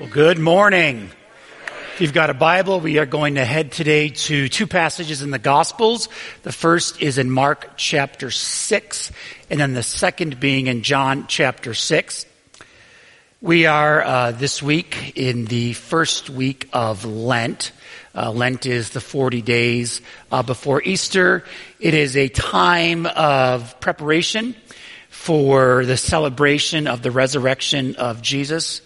Well, good morning. If you've got a Bible, we are going to head today to two passages in the Gospels. The first is in Mark chapter 6, and then the second being in John chapter 6. We are uh, this week in the first week of Lent. Uh, Lent is the 40 days uh, before Easter. It is a time of preparation for the celebration of the resurrection of Jesus.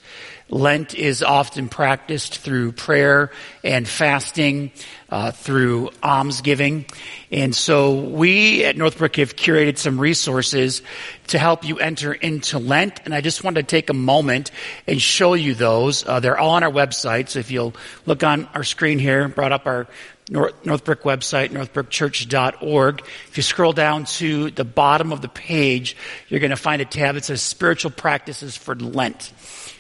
Lent is often practiced through prayer and fasting, uh, through almsgiving. And so we at Northbrook have curated some resources to help you enter into Lent. And I just want to take a moment and show you those. Uh, they're all on our website. So if you'll look on our screen here, brought up our North, Northbrook website, northbrookchurch.org. If you scroll down to the bottom of the page, you're going to find a tab that says spiritual practices for Lent.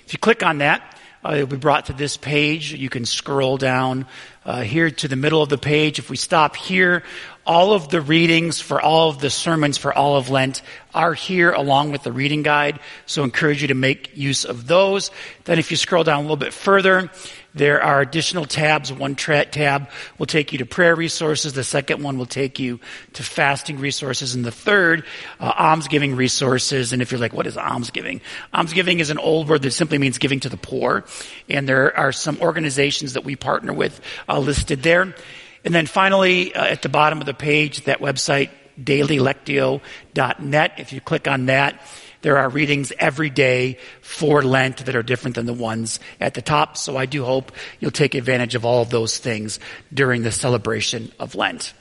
If you click on that, uh, you'll be brought to this page. You can scroll down uh, here to the middle of the page. If we stop here, all of the readings for all of the sermons for all of Lent are here along with the reading guide. So I encourage you to make use of those. Then if you scroll down a little bit further, there are additional tabs. One tra- tab will take you to prayer resources. The second one will take you to fasting resources. And the third, uh, almsgiving resources. And if you're like, what is almsgiving? Almsgiving is an old word that simply means giving to the poor. And there are some organizations that we partner with uh, listed there. And then finally, uh, at the bottom of the page, that website, dailylectio.net. If you click on that, there are readings every day for Lent that are different than the ones at the top. So I do hope you'll take advantage of all of those things during the celebration of Lent.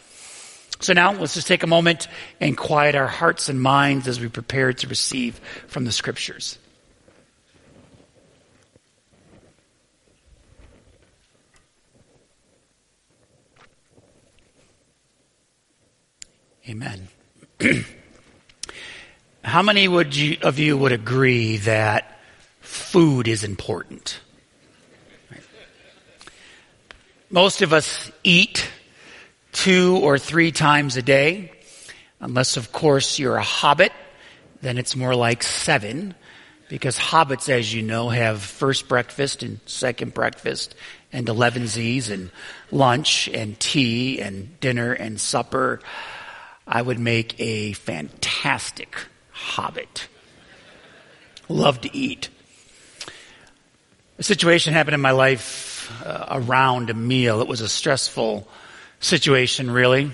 So now let's just take a moment and quiet our hearts and minds as we prepare to receive from the scriptures. Amen. How many would you, of you would agree that food is important? Most of us eat two or three times a day, unless, of course, you're a hobbit. Then it's more like seven, because hobbits, as you know, have first breakfast and second breakfast and elevenses and lunch and tea and dinner and supper. I would make a fantastic hobbit. Love to eat. A situation happened in my life uh, around a meal. It was a stressful situation, really.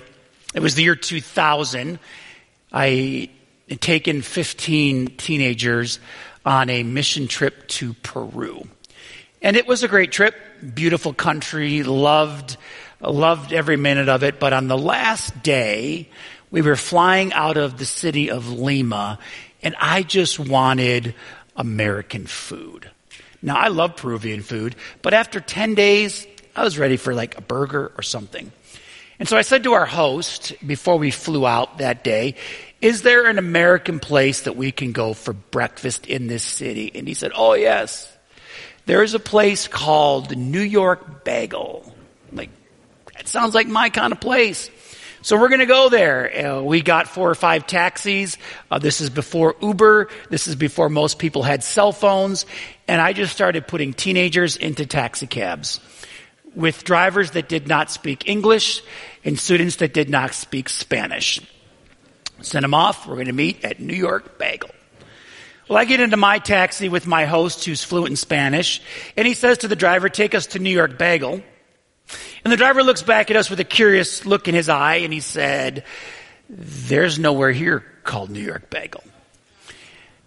It was the year 2000. I had taken 15 teenagers on a mission trip to Peru. And it was a great trip, beautiful country, loved, loved every minute of it. But on the last day, we were flying out of the city of Lima, and I just wanted American food. Now, I love Peruvian food, but after 10 days, I was ready for like a burger or something. And so I said to our host before we flew out that day, is there an American place that we can go for breakfast in this city? And he said, oh yes. There is a place called New York Bagel. Like, that sounds like my kind of place. So we're going to go there. Uh, we got four or five taxis. Uh, this is before Uber. This is before most people had cell phones. And I just started putting teenagers into taxi cabs with drivers that did not speak English and students that did not speak Spanish. Send them off. We're going to meet at New York Bagel. Well, I get into my taxi with my host who's fluent in Spanish, and he says to the driver, take us to New York Bagel. And the driver looks back at us with a curious look in his eye and he said, There's nowhere here called New York Bagel.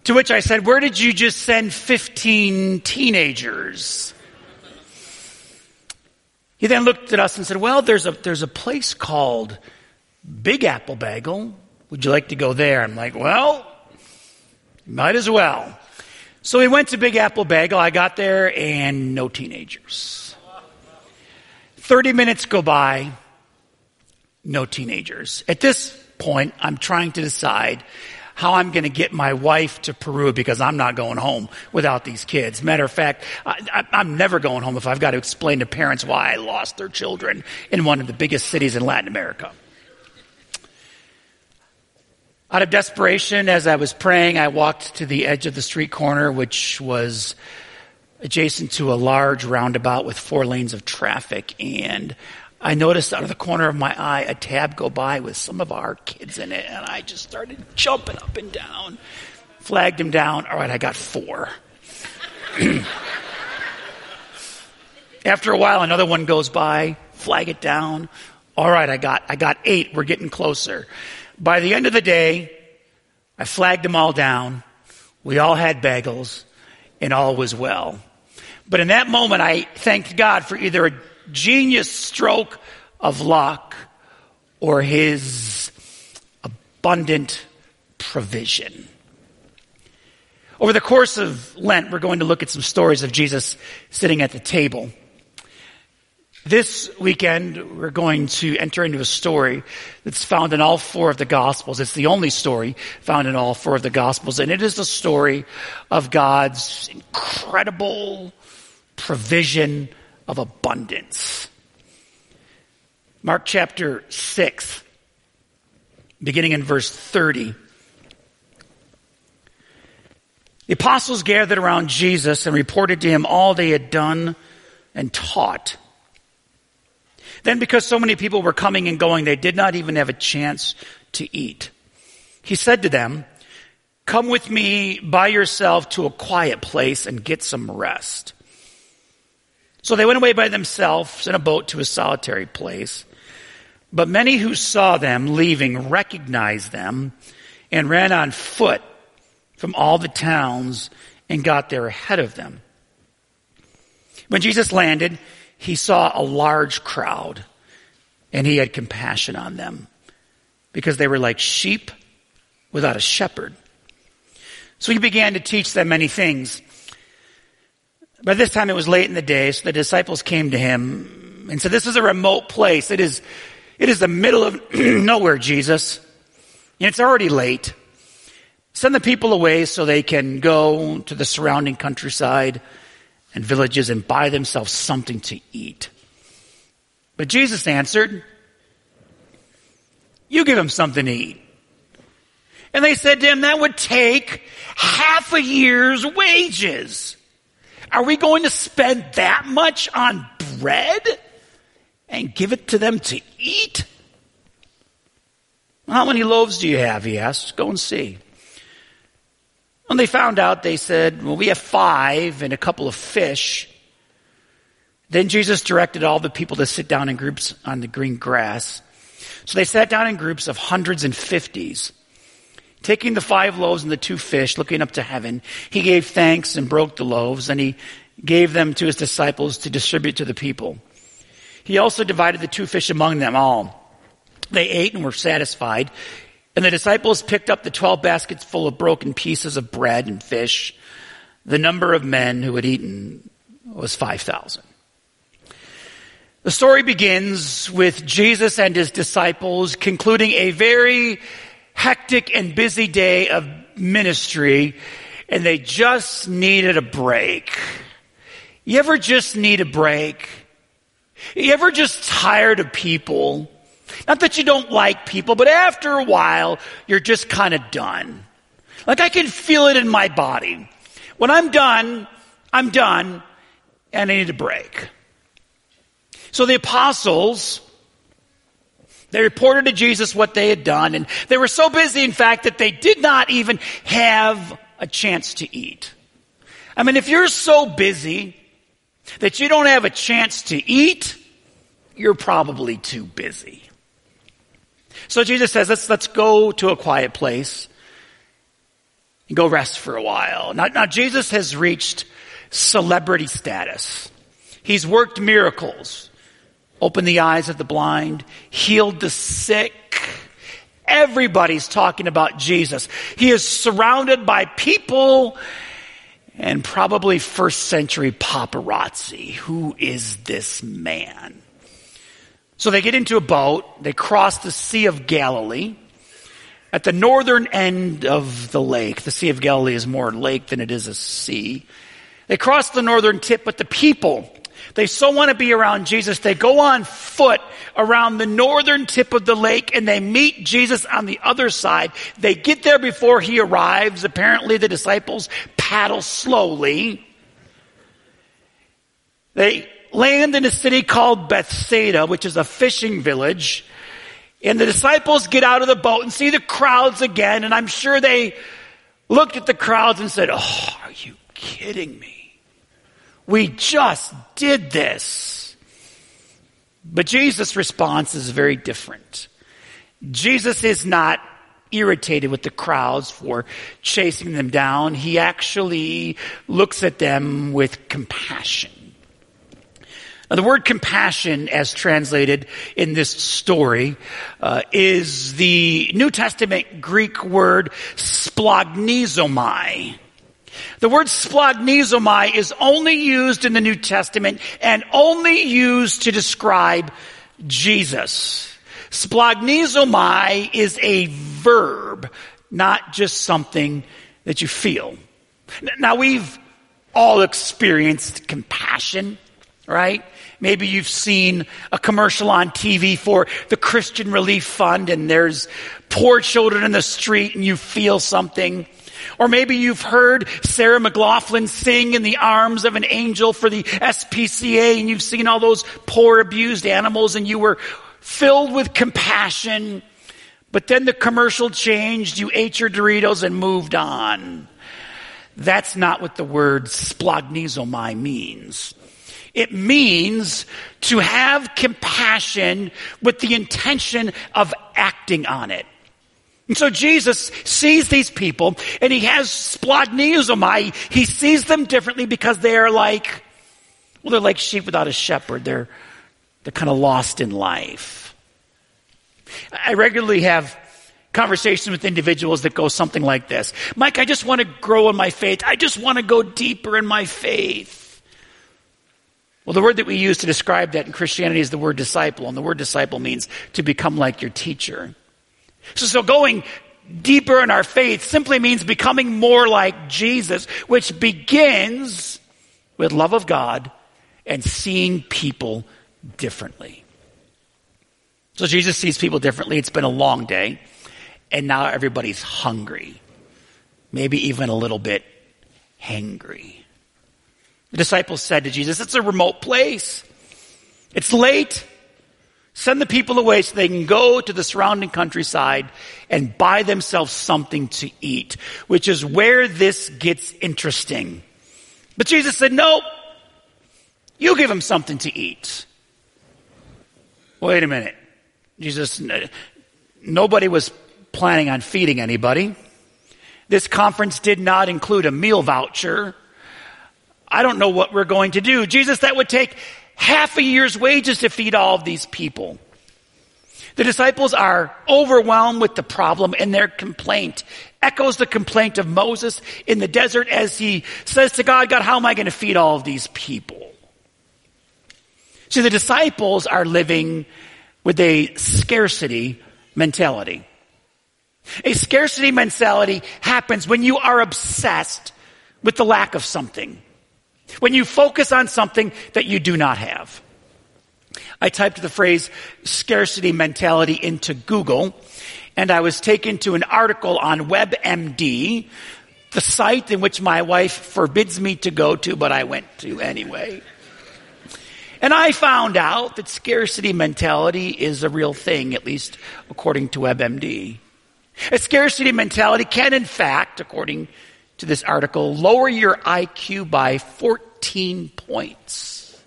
To which I said, Where did you just send 15 teenagers? He then looked at us and said, Well, there's a, there's a place called Big Apple Bagel. Would you like to go there? I'm like, Well, might as well. So we went to Big Apple Bagel. I got there and no teenagers. 30 minutes go by, no teenagers. At this point, I'm trying to decide how I'm going to get my wife to Peru because I'm not going home without these kids. Matter of fact, I, am never going home if I've got to explain to parents why I lost their children in one of the biggest cities in Latin America. Out of desperation, as I was praying, I walked to the edge of the street corner, which was adjacent to a large roundabout with four lanes of traffic. And I noticed out of the corner of my eye a tab go by with some of our kids in it. And I just started jumping up and down, flagged him down. All right, I got four. After a while, another one goes by, flag it down. All right, I got, I got eight. We're getting closer. By the end of the day, I flagged them all down. We all had bagels and all was well. But in that moment, I thanked God for either a genius stroke of luck or his abundant provision. Over the course of Lent, we're going to look at some stories of Jesus sitting at the table. This weekend, we're going to enter into a story that's found in all four of the Gospels. It's the only story found in all four of the Gospels, and it is the story of God's incredible provision of abundance. Mark chapter 6, beginning in verse 30. The apostles gathered around Jesus and reported to him all they had done and taught. Then, because so many people were coming and going, they did not even have a chance to eat. He said to them, Come with me by yourself to a quiet place and get some rest. So they went away by themselves in a boat to a solitary place. But many who saw them leaving recognized them and ran on foot from all the towns and got there ahead of them. When Jesus landed, he saw a large crowd and he had compassion on them because they were like sheep without a shepherd. So he began to teach them many things. By this time it was late in the day, so the disciples came to him and said, this is a remote place. It is, it is the middle of nowhere, Jesus. And it's already late. Send the people away so they can go to the surrounding countryside and villages and buy themselves something to eat. But Jesus answered, You give them something to eat. And they said to him, That would take half a year's wages. Are we going to spend that much on bread and give it to them to eat? How many loaves do you have? He asked. Go and see. When they found out, they said, Well, we have five and a couple of fish. Then Jesus directed all the people to sit down in groups on the green grass. So they sat down in groups of hundreds and fifties. Taking the five loaves and the two fish, looking up to heaven, he gave thanks and broke the loaves, and he gave them to his disciples to distribute to the people. He also divided the two fish among them all. They ate and were satisfied, and the disciples picked up the 12 baskets full of broken pieces of bread and fish. The number of men who had eaten was 5,000. The story begins with Jesus and his disciples concluding a very hectic and busy day of ministry, and they just needed a break. You ever just need a break? You ever just tired of people? Not that you don't like people, but after a while, you're just kind of done. Like I can feel it in my body. When I'm done, I'm done, and I need a break. So the apostles, they reported to Jesus what they had done, and they were so busy, in fact, that they did not even have a chance to eat. I mean, if you're so busy that you don't have a chance to eat, you're probably too busy. So Jesus says, let's, let's go to a quiet place and go rest for a while. Now, now Jesus has reached celebrity status. He's worked miracles, opened the eyes of the blind, healed the sick. Everybody's talking about Jesus. He is surrounded by people and probably first century paparazzi. Who is this man? So they get into a boat, they cross the Sea of Galilee. At the northern end of the lake, the Sea of Galilee is more a lake than it is a sea. They cross the northern tip, but the people, they so want to be around Jesus, they go on foot around the northern tip of the lake and they meet Jesus on the other side. They get there before he arrives. Apparently the disciples paddle slowly. They land in a city called Bethsaida, which is a fishing village. And the disciples get out of the boat and see the crowds again. And I'm sure they looked at the crowds and said, Oh, are you kidding me? We just did this. But Jesus' response is very different. Jesus is not irritated with the crowds for chasing them down. He actually looks at them with compassion. Now, the word compassion, as translated in this story, uh, is the New Testament Greek word splanchnizomai. The word splanchnizomai is only used in the New Testament and only used to describe Jesus. Splanchnizomai is a verb, not just something that you feel. Now we've all experienced compassion, right? Maybe you've seen a commercial on TV for the Christian Relief Fund and there's poor children in the street and you feel something. Or maybe you've heard Sarah McLachlan sing in the arms of an angel for the SPCA and you've seen all those poor abused animals and you were filled with compassion. But then the commercial changed, you ate your Doritos and moved on. That's not what the word splanchnizomai means. It means to have compassion with the intention of acting on it. And so Jesus sees these people and he has splanchnizomai. He sees them differently because they are like, well, they're like sheep without a shepherd. They're, they're kind of lost in life. I regularly have conversations with individuals that go something like this. Mike, I just want to grow in my faith. I just want to go deeper in my faith. Well, the word that we use to describe that in Christianity is the word disciple, and the word disciple means to become like your teacher. So, so going deeper in our faith simply means becoming more like Jesus, which begins with love of God and seeing people differently. So Jesus sees people differently. It's been a long day, and now everybody's hungry, maybe even a little bit hangry. The disciples said to Jesus, It's a remote place. It's late. Send the people away so they can go to the surrounding countryside and buy themselves something to eat, which is where this gets interesting. But Jesus said, No, you give them something to eat. Wait a minute. Jesus, nobody was planning on feeding anybody. This conference did not include a meal voucher. I don't know what we're going to do. Jesus, that would take half a year's wages to feed all of these people. The disciples are overwhelmed with the problem and their complaint echoes the complaint of Moses in the desert as he says to God, God, how am I going to feed all of these people? See, the disciples are living with a scarcity mentality. A scarcity mentality happens when you are obsessed with the lack of something. When you focus on something that you do not have. I typed the phrase scarcity mentality into Google and I was taken to an article on WebMD, the site in which my wife forbids me to go to, but I went to anyway. And I found out that scarcity mentality is a real thing, at least according to WebMD. A scarcity mentality can, in fact, according to this article, lower your IQ by 14 points.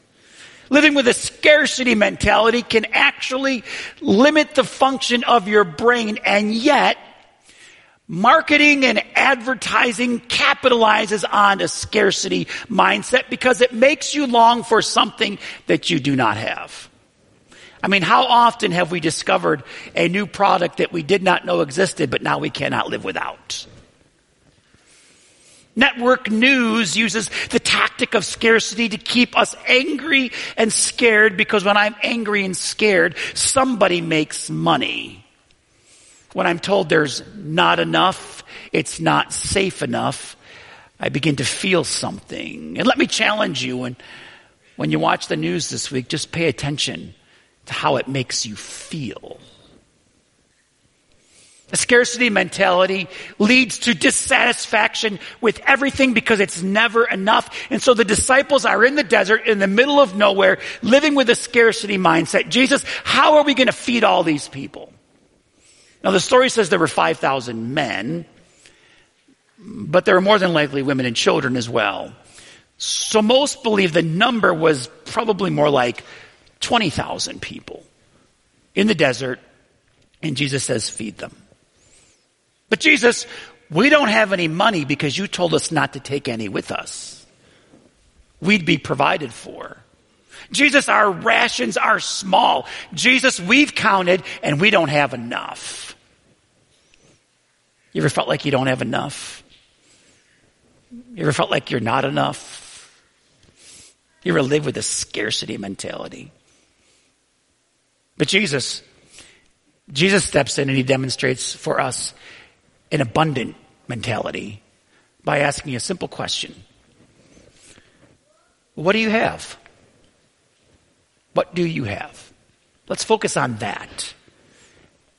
Living with a scarcity mentality can actually limit the function of your brain and yet Marketing and advertising capitalizes on a scarcity mindset because it makes you long for something that you do not have. I mean, how often have we discovered a new product that we did not know existed, but now we cannot live without? Network news uses the tactic of scarcity to keep us angry and scared because when I'm angry and scared, somebody makes money. When I'm told there's not enough, it's not safe enough, I begin to feel something. And let me challenge you when, when you watch the news this week, just pay attention to how it makes you feel. A scarcity mentality leads to dissatisfaction with everything because it's never enough. And so the disciples are in the desert in the middle of nowhere living with a scarcity mindset. Jesus, how are we going to feed all these people? Now the story says there were 5,000 men, but there were more than likely women and children as well. So most believe the number was probably more like 20,000 people in the desert, and Jesus says, feed them. But Jesus, we don't have any money because you told us not to take any with us. We'd be provided for. Jesus, our rations are small. Jesus, we've counted and we don't have enough. You ever felt like you don't have enough? You ever felt like you're not enough? You ever live with a scarcity mentality? But Jesus, Jesus steps in and he demonstrates for us an abundant mentality by asking a simple question. What do you have? What do you have? Let's focus on that.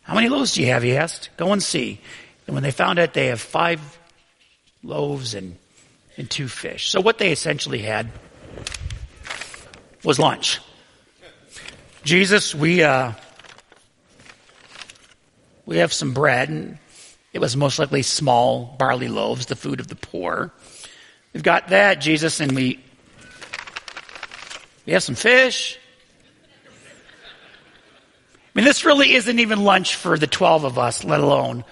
How many loaves do you have? He asked. Go and see. And when they found out, they have five loaves and, and two fish. So what they essentially had was lunch. Jesus, we, uh, we have some bread and it was most likely small barley loaves, the food of the poor. We've got that, Jesus, and we, we have some fish. I mean, this really isn't even lunch for the 12 of us, let alone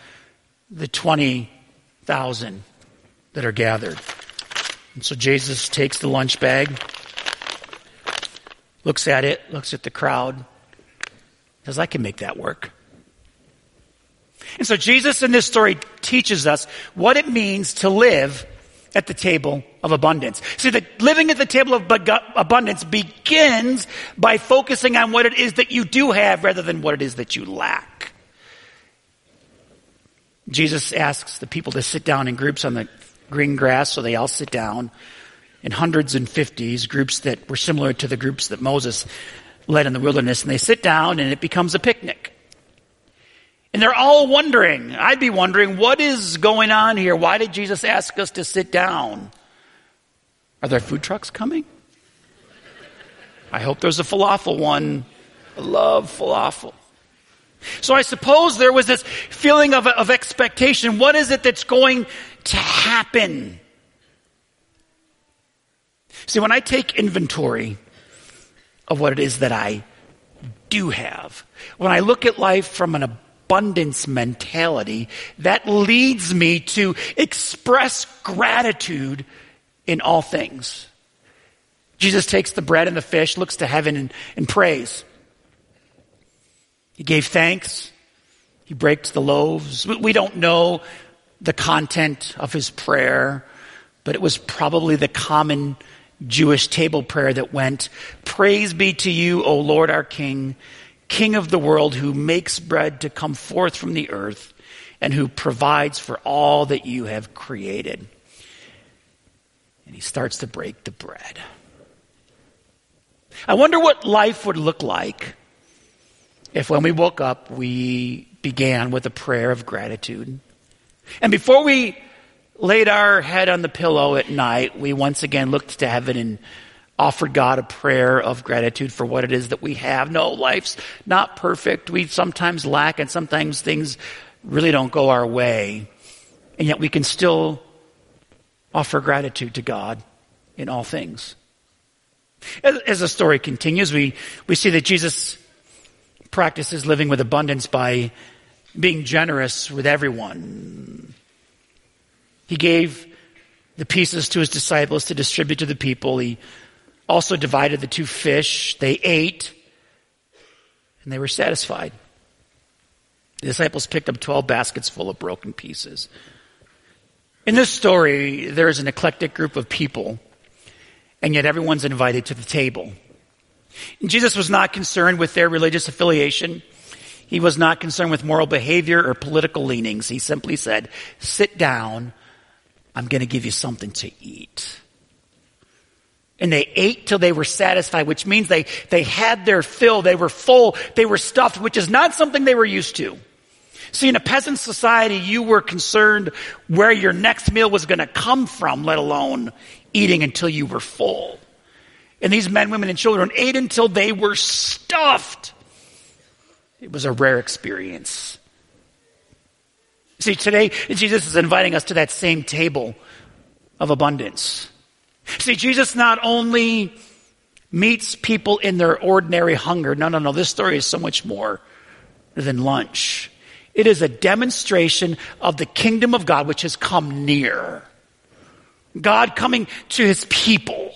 the 20,000 that are gathered. And so Jesus takes the lunch bag, looks at it, looks at the crowd, says, I can make that work. And so Jesus in this story teaches us what it means to live at the table of abundance. See, the living at the table of abundance begins by focusing on what it is that you do have rather than what it is that you lack. Jesus asks the people to sit down in groups on the green grass, so they all sit down in hundreds and fifties, groups that were similar to the groups that Moses led in the wilderness, and they sit down and it becomes a picnic. And they're all wondering, I'd be wondering, what is going on here? Why did Jesus ask us to sit down? Are there food trucks coming? I hope there's a falafel one. I love falafel. So I suppose there was this feeling of, of expectation. What is it that's going to happen? See, when I take inventory of what it is that I do have, when I look at life from an abundance mentality that leads me to express gratitude in all things. Jesus takes the bread and the fish, looks to heaven and, and prays. He gave thanks. He breaks the loaves. We don't know the content of his prayer, but it was probably the common Jewish table prayer that went, Praise be to you, O Lord our King, King of the world who makes bread to come forth from the earth and who provides for all that you have created. And he starts to break the bread. I wonder what life would look like if when we woke up we began with a prayer of gratitude. And before we laid our head on the pillow at night, we once again looked to heaven and offered God a prayer of gratitude for what it is that we have. No, life's not perfect. We sometimes lack and sometimes things really don't go our way. And yet we can still offer gratitude to God in all things. As, as the story continues, we, we see that Jesus practices living with abundance by being generous with everyone. He gave the pieces to his disciples to distribute to the people. He also divided the two fish. They ate and they were satisfied. The disciples picked up 12 baskets full of broken pieces. In this story, there is an eclectic group of people, and yet everyone's invited to the table. And Jesus was not concerned with their religious affiliation. He was not concerned with moral behavior or political leanings. He simply said, sit down. I'm going to give you something to eat. And they ate till they were satisfied, which means they, they had their fill, they were full, they were stuffed, which is not something they were used to. See, in a peasant society, you were concerned where your next meal was going to come from, let alone eating until you were full. And these men, women, and children ate until they were stuffed. It was a rare experience. See, today, Jesus is inviting us to that same table of abundance. See, Jesus not only meets people in their ordinary hunger, no, no, no, this story is so much more than lunch. It is a demonstration of the kingdom of God which has come near. God coming to his people.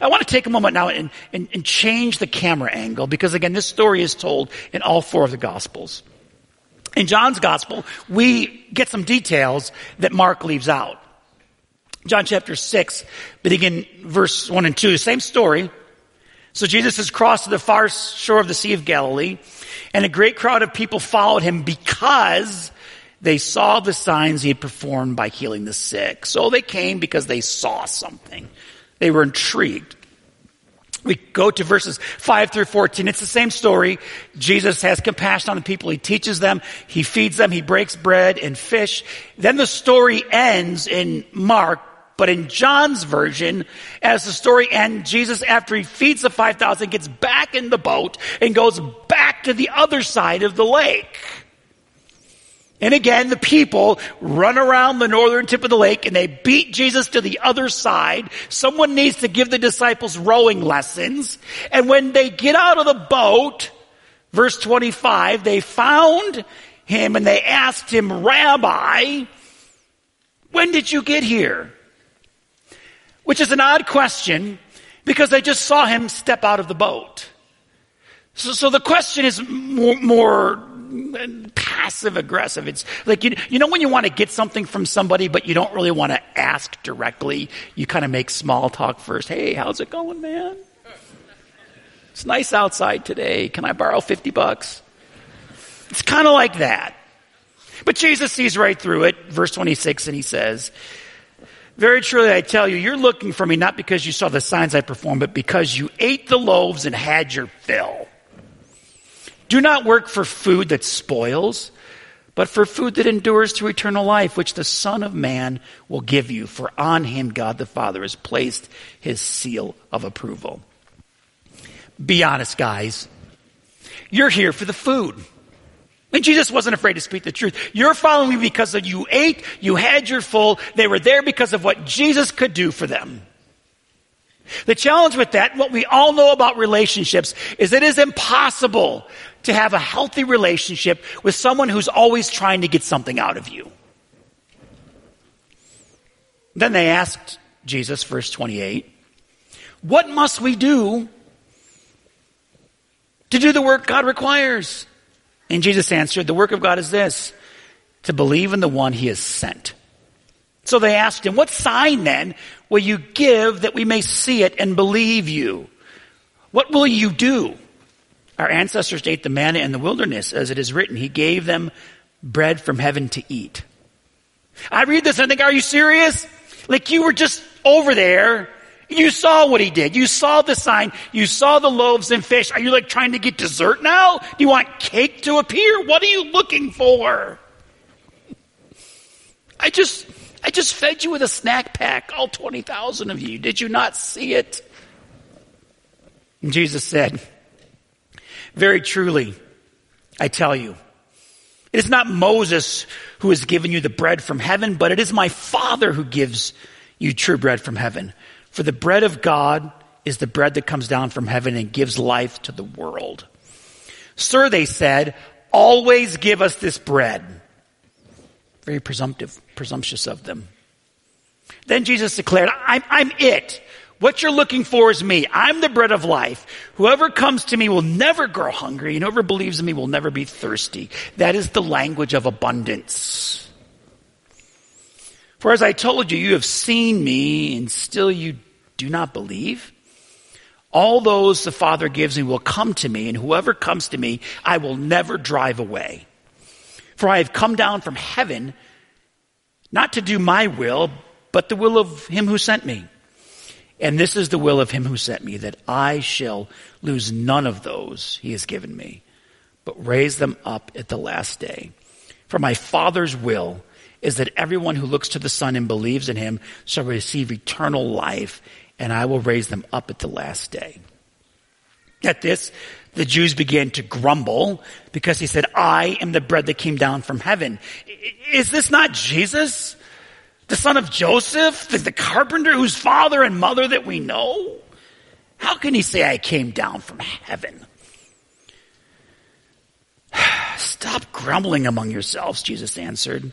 I want to take a moment now and, and, and, change the camera angle because again, this story is told in all four of the gospels. In John's gospel, we get some details that Mark leaves out. John chapter 6, beginning verse 1 and 2, same story. So Jesus has crossed to the far shore of the Sea of Galilee, and a great crowd of people followed him because they saw the signs he had performed by healing the sick. So they came because they saw something. They were intrigued. We go to verses 5 through 14. It's the same story. Jesus has compassion on the people. He teaches them. He feeds them. He breaks bread and fish. Then the story ends in Mark but in John's version, as the story ends, Jesus, after he feeds the 5,000, gets back in the boat and goes back to the other side of the lake. And again, the people run around the northern tip of the lake and they beat Jesus to the other side. Someone needs to give the disciples rowing lessons. And when they get out of the boat, verse 25, they found him and they asked him, Rabbi, when did you get here? Which is an odd question because they just saw him step out of the boat. So, so the question is more, more passive aggressive. It's like, you, you know, when you want to get something from somebody, but you don't really want to ask directly, you kind of make small talk first. Hey, how's it going, man? It's nice outside today. Can I borrow 50 bucks? It's kind of like that. But Jesus sees right through it. Verse 26, and he says, very truly, I tell you, you're looking for me not because you saw the signs I performed, but because you ate the loaves and had your fill. Do not work for food that spoils, but for food that endures to eternal life, which the Son of Man will give you, for on him God the Father has placed his seal of approval. Be honest, guys. You're here for the food. And Jesus wasn't afraid to speak the truth. You're following me because of you ate, you had your full. They were there because of what Jesus could do for them. The challenge with that, what we all know about relationships, is it is impossible to have a healthy relationship with someone who's always trying to get something out of you. Then they asked Jesus, verse 28, What must we do to do the work God requires? And Jesus answered, The work of God is this, to believe in the one he has sent. So they asked him, What sign then will you give that we may see it and believe you? What will you do? Our ancestors ate the manna in the wilderness, as it is written, He gave them bread from heaven to eat. I read this and I think, Are you serious? Like you were just over there you saw what he did. You saw the sign. You saw the loaves and fish. Are you like trying to get dessert now? Do you want cake to appear? What are you looking for? I just, I just fed you with a snack pack, all 20,000 of you. Did you not see it? And Jesus said, very truly, I tell you, it is not Moses who has given you the bread from heaven, but it is my Father who gives you true bread from heaven. For the bread of God is the bread that comes down from heaven and gives life to the world. Sir, they said, always give us this bread. Very presumptive, presumptuous of them. Then Jesus declared, I'm, I'm it. What you're looking for is me. I'm the bread of life. Whoever comes to me will never grow hungry, and whoever believes in me will never be thirsty. That is the language of abundance. For as I told you, you have seen me and still you do not believe. All those the Father gives me will come to me, and whoever comes to me, I will never drive away. For I have come down from heaven not to do my will, but the will of him who sent me. And this is the will of him who sent me, that I shall lose none of those he has given me, but raise them up at the last day. For my Father's will is that everyone who looks to the Son and believes in him shall receive eternal life, and I will raise them up at the last day. At this, the Jews began to grumble because he said, I am the bread that came down from heaven. Is this not Jesus? The son of Joseph? The, the carpenter whose father and mother that we know? How can he say I came down from heaven? Stop grumbling among yourselves, Jesus answered.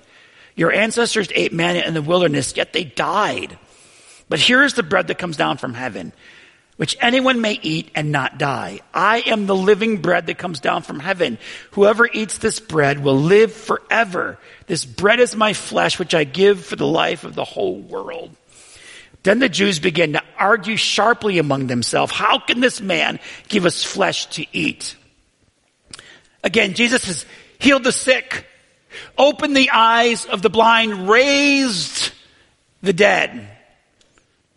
Your ancestors ate manna in the wilderness, yet they died. But here is the bread that comes down from heaven, which anyone may eat and not die. I am the living bread that comes down from heaven. Whoever eats this bread will live forever. This bread is my flesh, which I give for the life of the whole world. Then the Jews began to argue sharply among themselves. How can this man give us flesh to eat? Again, Jesus has healed the sick, opened the eyes of the blind, raised the dead.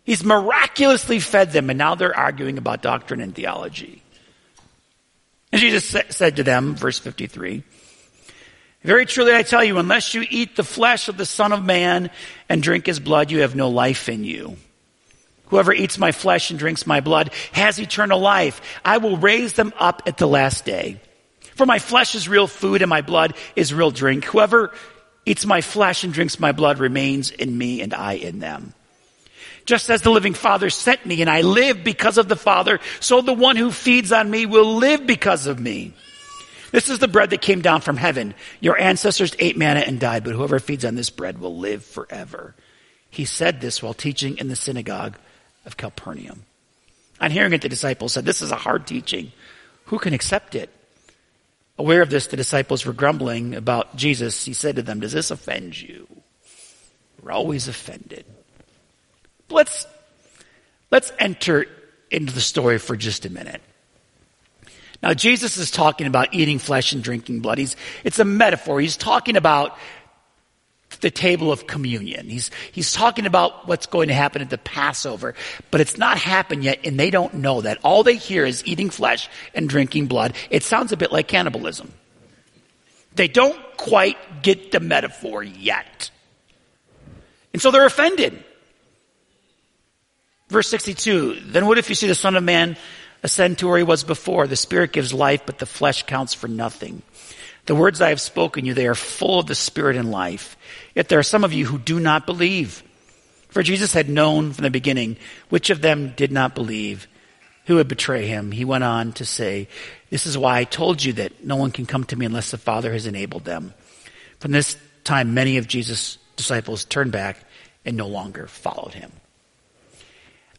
He's miraculously fed them, and now they're arguing about doctrine and theology. And Jesus said to them, verse 53, Very truly I tell you, unless you eat the flesh of the Son of Man and drink his blood, you have no life in you. Whoever eats my flesh and drinks my blood has eternal life. I will raise them up at the last day. For my flesh is real food and my blood is real drink. Whoever eats my flesh and drinks my blood remains in me and I in them. Just as the living Father sent me and I live because of the Father, so the one who feeds on me will live because of me. This is the bread that came down from heaven. Your ancestors ate manna and died, but whoever feeds on this bread will live forever. He said this while teaching in the synagogue of Capernaum. On hearing it, the disciples said, This is a hard teaching. Who can accept it? Aware of this, the disciples were grumbling about Jesus. He said to them, Does this offend you? We're always offended. Let's, let's enter into the story for just a minute. Now, Jesus is talking about eating flesh and drinking blood. He's, it's a metaphor. He's talking about the table of communion. He's, he's talking about what's going to happen at the Passover, but it's not happened yet and they don't know that. All they hear is eating flesh and drinking blood. It sounds a bit like cannibalism. They don't quite get the metaphor yet. And so they're offended. Verse 62, then what if you see the Son of Man ascend to where he was before? The Spirit gives life, but the flesh counts for nothing. The words I have spoken you, they are full of the Spirit and life. Yet there are some of you who do not believe. For Jesus had known from the beginning which of them did not believe, who would betray him. He went on to say, This is why I told you that no one can come to me unless the Father has enabled them. From this time, many of Jesus' disciples turned back and no longer followed him.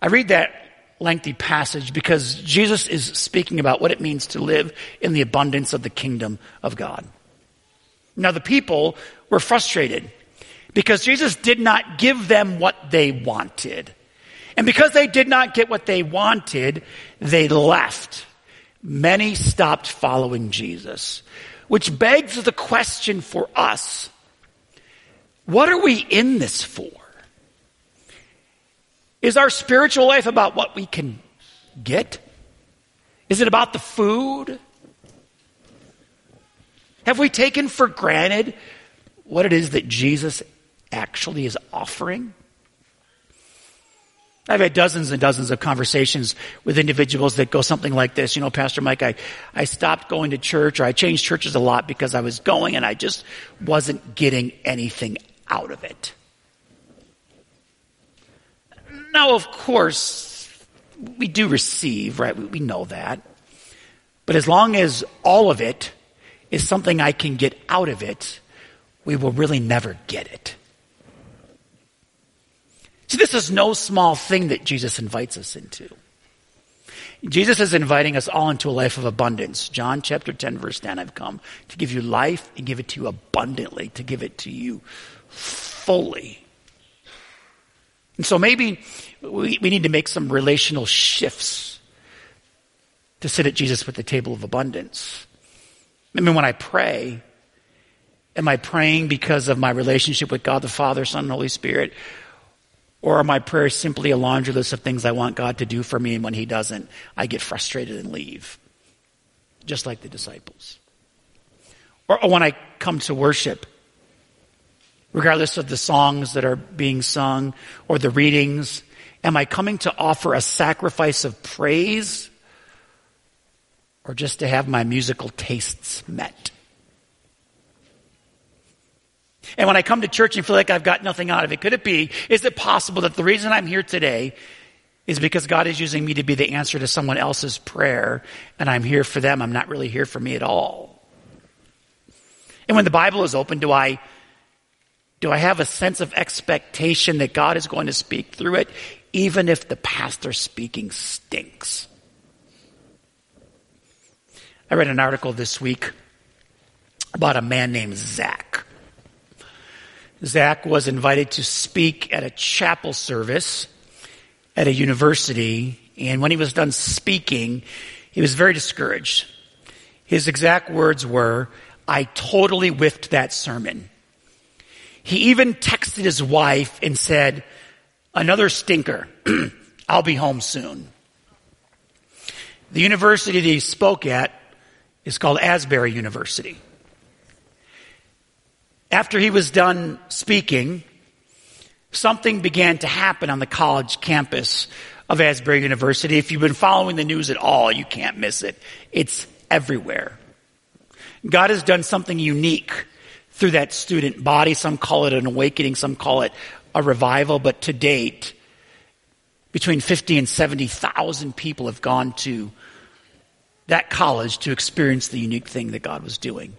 I read that lengthy passage because Jesus is speaking about what it means to live in the abundance of the kingdom of God. Now, the people were frustrated because Jesus did not give them what they wanted. And because they did not get what they wanted, they left. Many stopped following Jesus, which begs the question for us what are we in this for? Is our spiritual life about what we can get? Is it about the food? Have we taken for granted what it is that Jesus actually is offering? I've had dozens and dozens of conversations with individuals that go something like this. You know, Pastor Mike, I, I stopped going to church or I changed churches a lot because I was going and I just wasn't getting anything out of it. Now, of course, we do receive, right? We know that. But as long as all of it is something I can get out of it, we will really never get it. See, this is no small thing that Jesus invites us into. Jesus is inviting us all into a life of abundance. John chapter 10 verse 10, I've come to give you life and give it to you abundantly, to give it to you fully. And so maybe we, we need to make some relational shifts to sit at Jesus with the table of abundance. I mean, when I pray, am I praying because of my relationship with God the Father, Son, and Holy Spirit? Or are my prayers simply a laundry list of things I want God to do for me, and when He doesn't, I get frustrated and leave? Just like the disciples. Or, or when I come to worship, regardless of the songs that are being sung or the readings, am I coming to offer a sacrifice of praise or just to have my musical tastes met? And when I come to church and feel like I've got nothing out of it, could it be, is it possible that the reason I'm here today is because God is using me to be the answer to someone else's prayer and I'm here for them. I'm not really here for me at all. And when the Bible is open, do I, do I have a sense of expectation that God is going to speak through it, even if the pastor speaking stinks? I read an article this week about a man named Zach. Zach was invited to speak at a chapel service at a university, and when he was done speaking, he was very discouraged. His exact words were, I totally whiffed that sermon. He even texted his wife and said, another stinker. I'll be home soon. The university that he spoke at is called Asbury University. After he was done speaking, something began to happen on the college campus of Asbury University. If you've been following the news at all, you can't miss it. It's everywhere. God has done something unique through that student body. Some call it an awakening, some call it a revival, but to date, between 50 and 70,000 people have gone to that college to experience the unique thing that God was doing.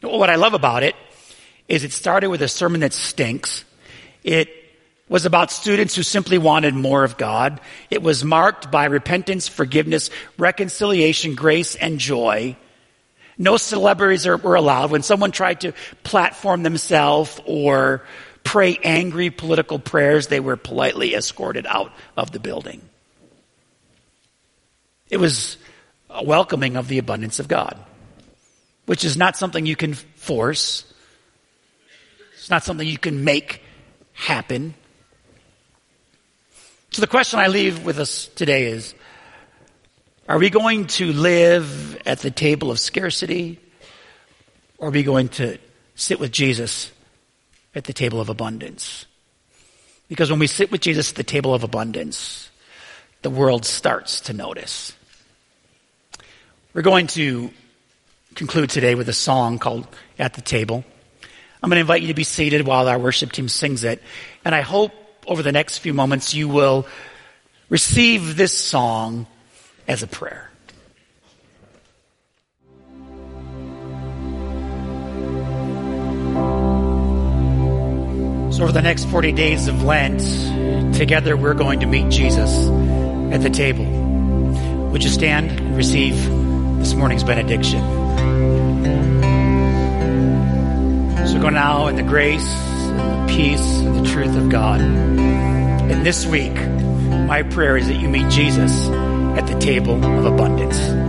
What I love about it is it started with a sermon that stinks. It was about students who simply wanted more of God. It was marked by repentance, forgiveness, reconciliation, grace, and joy. No celebrities are, were allowed. When someone tried to platform themselves or pray angry political prayers, they were politely escorted out of the building. It was a welcoming of the abundance of God, which is not something you can force. It's not something you can make happen. So the question I leave with us today is, are we going to live at the table of scarcity or are we going to sit with Jesus at the table of abundance? Because when we sit with Jesus at the table of abundance, the world starts to notice. We're going to conclude today with a song called At the Table. I'm going to invite you to be seated while our worship team sings it. And I hope over the next few moments you will receive this song as a prayer. So over the next 40 days of Lent, together we're going to meet Jesus at the table. Would you stand and receive this morning's benediction? So go now in the grace and the peace and the truth of God. And this week, my prayer is that you meet Jesus at the table of abundance.